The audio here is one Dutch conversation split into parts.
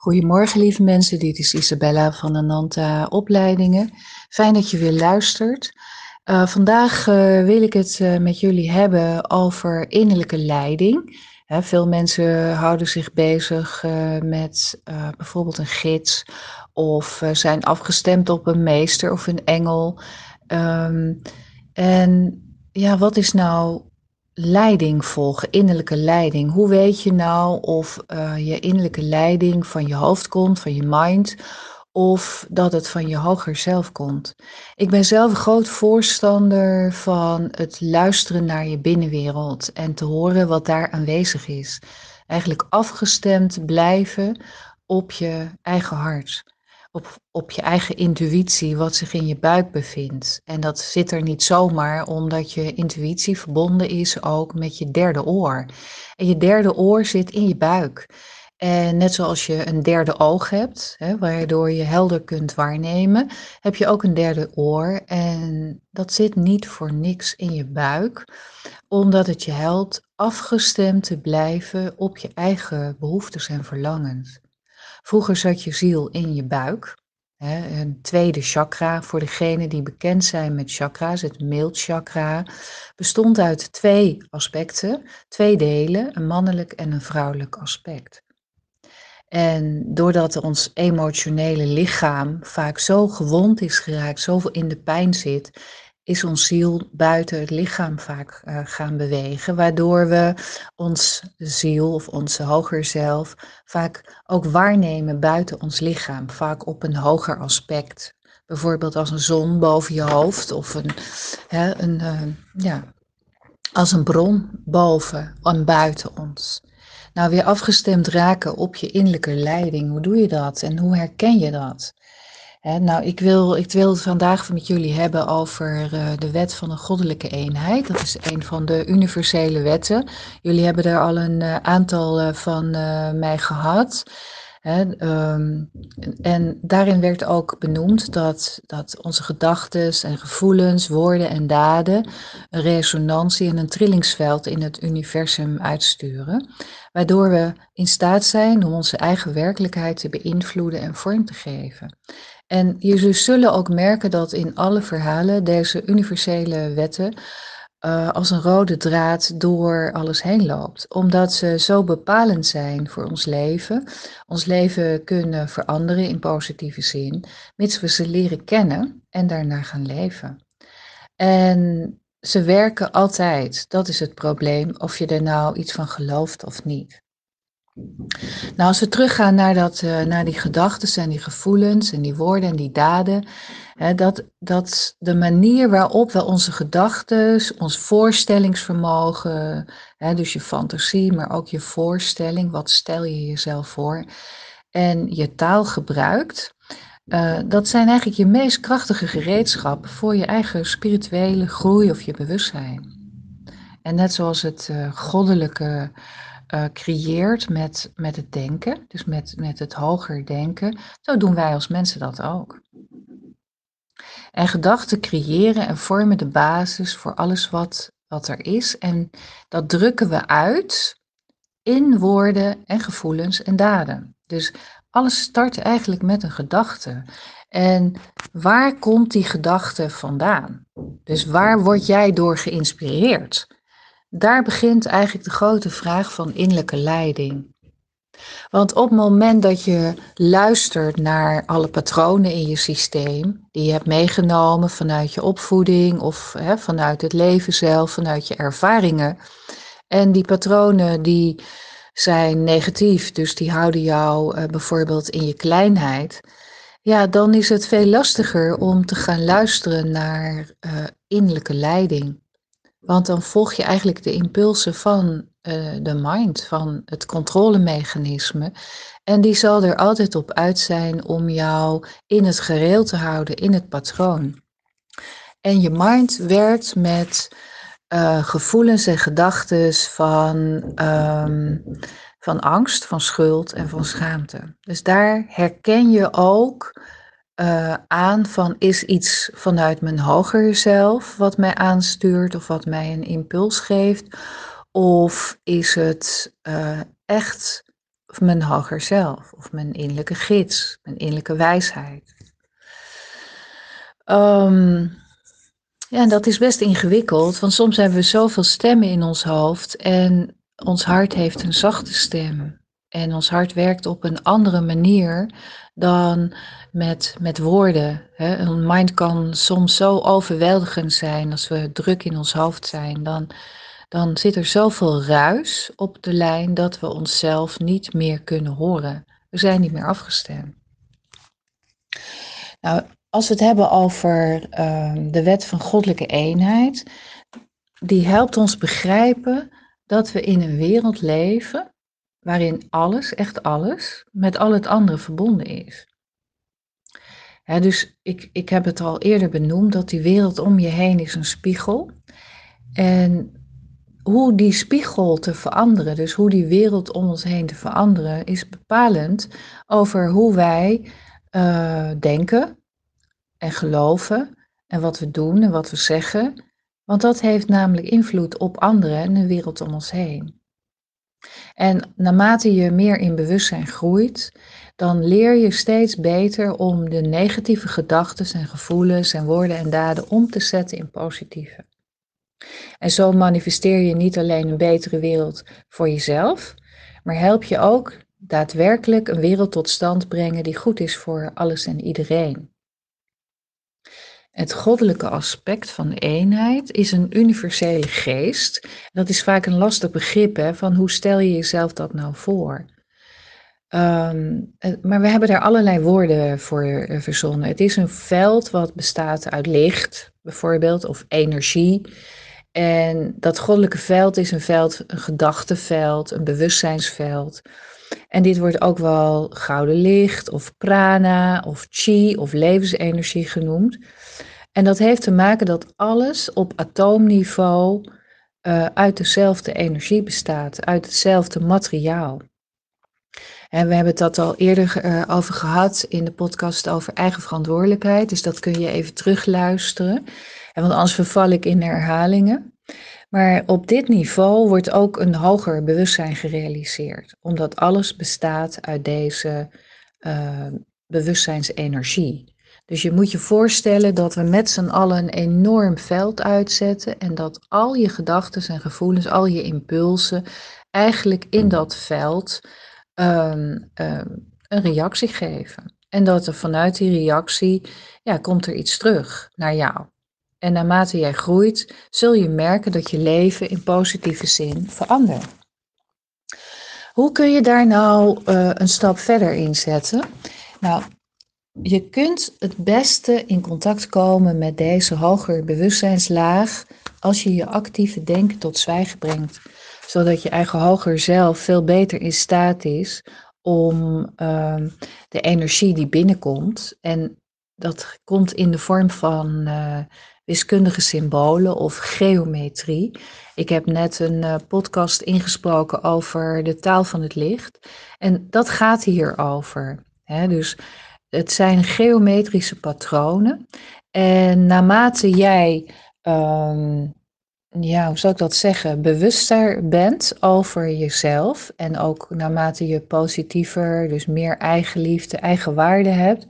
Goedemorgen lieve mensen, dit is Isabella van Ananta Opleidingen. Fijn dat je weer luistert. Uh, vandaag uh, wil ik het uh, met jullie hebben over innerlijke leiding. Veel mensen houden zich bezig met bijvoorbeeld een gids of zijn afgestemd op een meester of een engel. Um, en ja, wat is nou leiding volgen, innerlijke leiding. Hoe weet je nou of uh, je innerlijke leiding van je hoofd komt, van je mind, of dat het van je hoger zelf komt? Ik ben zelf een groot voorstander van het luisteren naar je binnenwereld en te horen wat daar aanwezig is. Eigenlijk afgestemd blijven op je eigen hart op, op je eigen intuïtie, wat zich in je buik bevindt. En dat zit er niet zomaar omdat je intuïtie verbonden is ook met je derde oor. En je derde oor zit in je buik. En net zoals je een derde oog hebt, hè, waardoor je helder kunt waarnemen, heb je ook een derde oor. En dat zit niet voor niks in je buik, omdat het je helpt afgestemd te blijven op je eigen behoeftes en verlangens. Vroeger zat je ziel in je buik. Hè, een tweede chakra, voor degenen die bekend zijn met chakra's, het chakra, bestond uit twee aspecten, twee delen, een mannelijk en een vrouwelijk aspect. En doordat ons emotionele lichaam vaak zo gewond is geraakt, zoveel in de pijn zit, is ons ziel buiten het lichaam vaak uh, gaan bewegen, waardoor we ons ziel of onze hoger zelf vaak ook waarnemen buiten ons lichaam, vaak op een hoger aspect. Bijvoorbeeld als een zon boven je hoofd of een, hè, een uh, ja, als een bron boven en buiten ons. Nou, weer afgestemd raken op je innerlijke leiding. Hoe doe je dat en hoe herken je dat? Nou, ik wil, ik wil het vandaag met jullie hebben over uh, de wet van een goddelijke eenheid. Dat is een van de universele wetten. Jullie hebben er al een uh, aantal uh, van mij gehad. Hè, um, en daarin werd ook benoemd dat, dat onze gedachten en gevoelens, woorden en daden een resonantie en een trillingsveld in het universum uitsturen, waardoor we in staat zijn om onze eigen werkelijkheid te beïnvloeden en vorm te geven. En je zullen ook merken dat in alle verhalen deze universele wetten uh, als een rode draad door alles heen loopt. Omdat ze zo bepalend zijn voor ons leven. Ons leven kunnen veranderen in positieve zin, mits we ze leren kennen en daarna gaan leven. En ze werken altijd. Dat is het probleem, of je er nou iets van gelooft of niet. Nou, als we teruggaan naar, dat, uh, naar die gedachten en die gevoelens en die woorden en die daden, hè, dat, dat de manier waarop we onze gedachten, ons voorstellingsvermogen, hè, dus je fantasie, maar ook je voorstelling, wat stel je jezelf voor, en je taal gebruikt, uh, dat zijn eigenlijk je meest krachtige gereedschappen voor je eigen spirituele groei of je bewustzijn. En net zoals het uh, goddelijke uh, creëert met, met het denken, dus met, met het hoger denken, zo doen wij als mensen dat ook. En gedachten creëren en vormen de basis voor alles wat, wat er is. En dat drukken we uit in woorden en gevoelens en daden. Dus alles start eigenlijk met een gedachte. En waar komt die gedachte vandaan? Dus waar word jij door geïnspireerd? Daar begint eigenlijk de grote vraag van innerlijke leiding. Want op het moment dat je luistert naar alle patronen in je systeem, die je hebt meegenomen vanuit je opvoeding of hè, vanuit het leven zelf, vanuit je ervaringen, en die patronen die zijn negatief, dus die houden jou uh, bijvoorbeeld in je kleinheid, ja, dan is het veel lastiger om te gaan luisteren naar uh, innerlijke leiding. Want dan volg je eigenlijk de impulsen van uh, de mind, van het controlemechanisme. En die zal er altijd op uit zijn om jou in het gereel te houden, in het patroon. En je mind werkt met uh, gevoelens en gedachten van, um, van angst, van schuld en van schaamte. Dus daar herken je ook uh, aan van is iets vanuit mijn hogere zelf wat mij aanstuurt of wat mij een impuls geeft? Of is het uh, echt mijn hoger zelf of mijn innerlijke gids, mijn innerlijke wijsheid. Um, ja, en dat is best ingewikkeld, want soms hebben we zoveel stemmen in ons hoofd en ons hart heeft een zachte stem. En ons hart werkt op een andere manier dan met, met woorden. Hè. Een mind kan soms zo overweldigend zijn als we druk in ons hoofd zijn. Dan, dan zit er zoveel ruis op de lijn dat we onszelf niet meer kunnen horen. We zijn niet meer afgestemd. Nou, als we het hebben over ehm, de wet van goddelijke eenheid, die helpt ons begrijpen dat we in een wereld leven waarin alles, echt alles, met al het andere verbonden is. dus ik, ik heb het al eerder benoemd dat die wereld om je heen is een spiegel. En hoe die spiegel te veranderen, dus hoe die wereld om ons heen te veranderen, is bepalend over hoe wij uh, denken en geloven en wat we doen en wat we zeggen. Want dat heeft namelijk invloed op anderen en de wereld om ons heen. En naarmate je meer in bewustzijn groeit, dan leer je steeds beter om de negatieve gedachten en gevoelens en woorden en daden om te zetten in positieve. En zo manifesteer je niet alleen een betere wereld voor jezelf, maar help je ook daadwerkelijk een wereld tot stand brengen die goed is voor alles en iedereen. Het goddelijke aspect van eenheid is een universele geest. Dat is vaak een lastig begrip, hè, van hoe stel je jezelf dat nou voor? Ehm, maar we hebben daar allerlei woorden voor uh, verzonnen. Het is een veld wat bestaat uit licht, bijvoorbeeld, of energie. En dat goddelijke veld is een veld, een gedachtenveld, een bewustzijnsveld. En dit wordt ook wel gouden licht, of prana, of chi, of levensenergie genoemd. En dat heeft te maken dat alles op atoomniveau uh, uit dezelfde energie bestaat, uit hetzelfde materiaal. En we hebben het dat al eerder uh, over gehad in de podcast over eigen verantwoordelijkheid. Dus dat kun je even terugluisteren. En want anders verval ik in herhalingen. Maar op dit niveau wordt ook een hoger bewustzijn gerealiseerd, omdat alles bestaat uit deze uh, bewustzijnsenergie. Dus je moet je voorstellen dat we met z'n allen een enorm veld uitzetten en dat al je gedachten en gevoelens, al je impulsen, eigenlijk in dat veld um, um, een reactie geven. En dat er vanuit die reactie, ja, komt er iets terug naar jou. En naarmate jij groeit, zul je merken dat je leven in positieve zin verandert. Hoe kun je daar nou uh, een stap verder in zetten? Nou, je kunt het beste in contact komen met deze hogere bewustzijnslaag als je je actieve denken tot zwijgen brengt, zodat je eigen hoger zelf veel beter in staat is om uh, de energie die binnenkomt, en dat komt in de vorm van uh, wiskundige symbolen of geometrie. Ik heb net een uh, podcast ingesproken over de taal van het licht en dat gaat hierover. Hè? Dus het zijn geometrische patronen. En naarmate jij, um, ja, hoe zou ik dat zeggen, bewuster bent over jezelf en ook naarmate je positiever, dus meer eigenliefde, eigenwaarde hebt,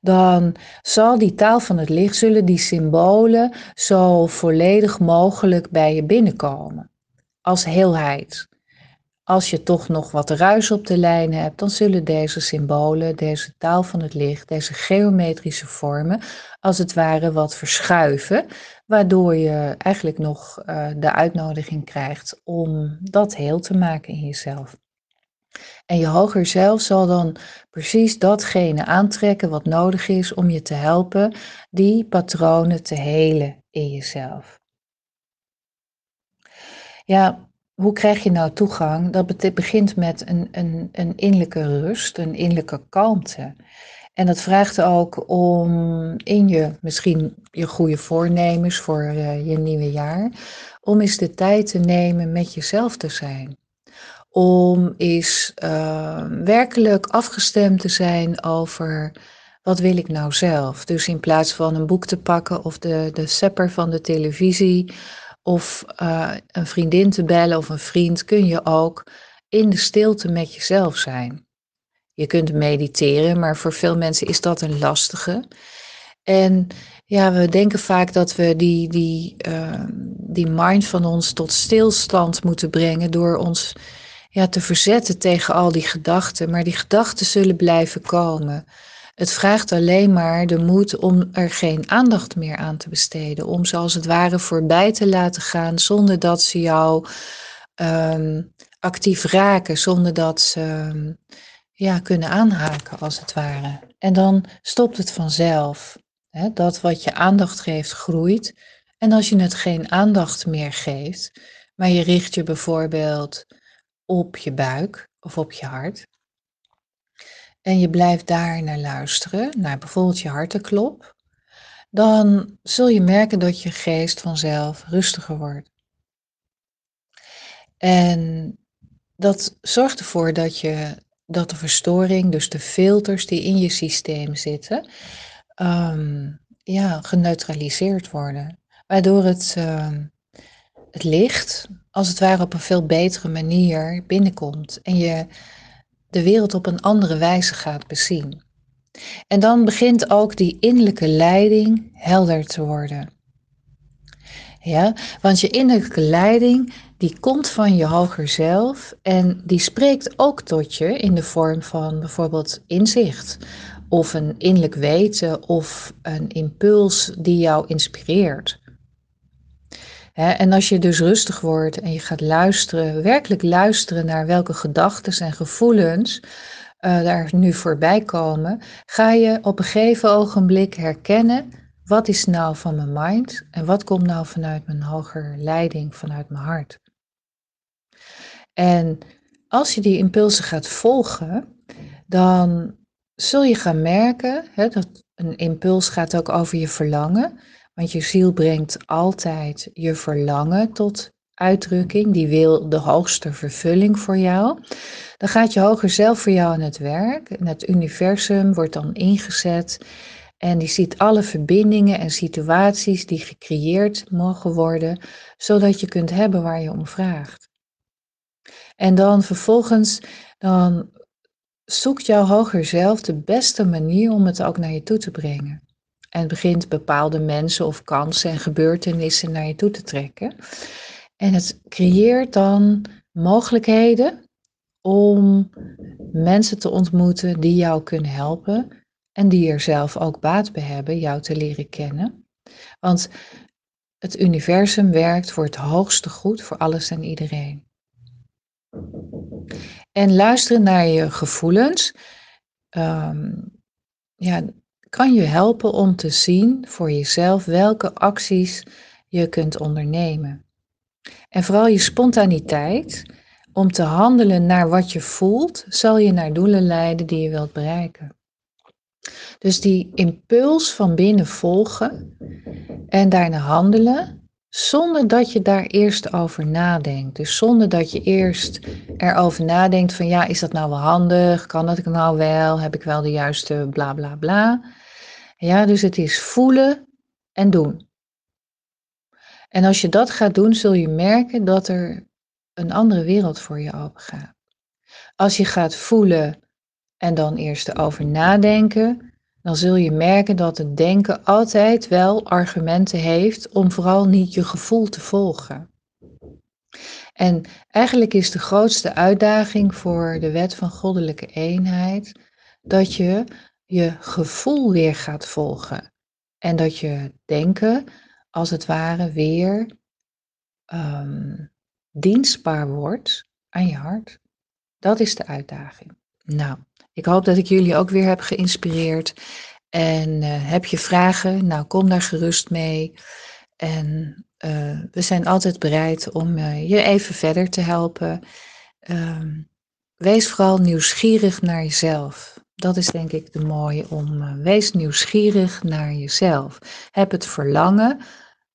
dan zal die taal van het licht, zullen die symbolen zo volledig mogelijk bij je binnenkomen. Als heelheid. Als je toch nog wat ruis op de lijn hebt, dan zullen deze symbolen, deze taal van het licht, deze geometrische vormen, als het ware wat verschuiven, waardoor je eigenlijk nog uh, de uitnodiging krijgt om dat heel te maken in jezelf. En je hoger zelf zal dan precies datgene aantrekken wat nodig is om je te helpen die patronen te helen in jezelf. Ja, hoe krijg je nou toegang? Dat begint met een, een, een innerlijke rust, een innerlijke kalmte. En dat vraagt ook om in je, misschien je goede voornemens voor uh, je nieuwe jaar, om eens de tijd te nemen met jezelf te zijn. Om eens uh, werkelijk afgestemd te zijn over wat wil ik nou zelf. Dus in plaats van een boek te pakken of de, de sepper van de televisie of uh, een vriendin te bellen of een vriend, kun je ook in de stilte met jezelf zijn. Je kunt mediteren, maar voor veel mensen is dat een lastige. En ja, we denken vaak dat we die, die, uh, die mind van ons tot stilstand moeten brengen door ons ja, te verzetten tegen al die gedachten. Maar die gedachten zullen blijven komen. Het vraagt alleen maar de moed om er geen aandacht meer aan te besteden. Om ze als het ware voorbij te laten gaan zonder dat ze jou um, actief raken, zonder dat ze um, ja, kunnen aanhaken als het ware. En dan stopt het vanzelf. Dat wat je aandacht geeft groeit. En als je het geen aandacht meer geeft, maar je richt je bijvoorbeeld op je buik of op je hart. En je blijft daar naar luisteren, naar bijvoorbeeld je hartenklop. Dan zul je merken dat je geest vanzelf rustiger wordt. En dat zorgt ervoor dat, je, dat de verstoring, dus de filters die in je systeem zitten, um, ja, geneutraliseerd worden. Waardoor het, uh, het licht, als het ware op een veel betere manier binnenkomt. En je de wereld op een andere wijze gaat bezien. En dan begint ook die innerlijke leiding helder te worden. Ja, want je innerlijke leiding die komt van je hoger zelf en die spreekt ook tot je in de vorm van bijvoorbeeld inzicht of een innerlijk weten of een impuls die jou inspireert. En als je dus rustig wordt en je gaat luisteren, werkelijk luisteren naar welke gedachten en gevoelens uh, daar nu voorbij komen, ga je op een gegeven ogenblik herkennen wat is nou van mijn mind en wat komt nou vanuit mijn hoger leiding, vanuit mijn hart. En als je die impulsen gaat volgen, dan zul je gaan merken dat een impuls gaat ook over je verlangen. Want je ziel brengt altijd je verlangen tot uitdrukking. Die wil de hoogste vervulling voor jou. Dan gaat je hoger zelf voor jou aan het werk. En het universum wordt dan ingezet. En die ziet alle verbindingen en situaties die gecreëerd mogen worden, zodat je kunt hebben waar je om vraagt. En dan vervolgens, dan zoekt jouw hoger zelf de beste manier om het ook naar je toe te brengen. En begint bepaalde mensen of kansen en gebeurtenissen naar je toe te trekken. En het creëert dan mogelijkheden om mensen te ontmoeten die jou kunnen helpen en die er zelf ook baat bij hebben jou te leren kennen. Want het universum werkt voor het hoogste goed voor alles en iedereen. En luisteren naar je gevoelens um, ja, kan je helpen om te zien voor jezelf welke acties je kunt ondernemen. En vooral je spontaniteit om te handelen naar wat je voelt, zal je naar doelen leiden die je wilt bereiken. Dus die impuls van binnen volgen en daarna handelen, zonder dat je daar eerst over nadenkt. Dus zonder dat je eerst erover nadenkt van ja, is dat nou wel handig? Kan dat ik nou wel? Heb ik wel de juiste bla bla bla? Ja, dus het is voelen en doen. En als je dat gaat doen, zul je merken dat er een andere wereld voor je open gaat. Als je gaat voelen en dan eerst erover nadenken, dan zul je merken dat het denken altijd wel argumenten heeft om vooral niet je gevoel te volgen. En eigenlijk is de grootste uitdaging voor de wet van goddelijke eenheid dat je je gevoel weer gaat volgen. En dat je denken als het ware weer um, dienstbaar wordt aan je hart. Dat is de uitdaging. Nou, ik hoop dat ik jullie ook weer heb geïnspireerd. En uh, heb je vragen? Nou, kom daar gerust mee. En uh, we zijn altijd bereid om uh, je even verder te helpen. Uh, wees vooral nieuwsgierig naar jezelf. Dat is denk ik de mooie om. wees nieuwsgierig naar jezelf. Heb het verlangen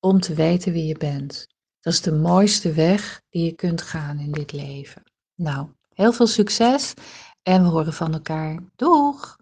om te weten wie je bent. Dat is de mooiste weg die je kunt gaan in dit leven. Nou, heel veel succes en we horen van elkaar. Doeg!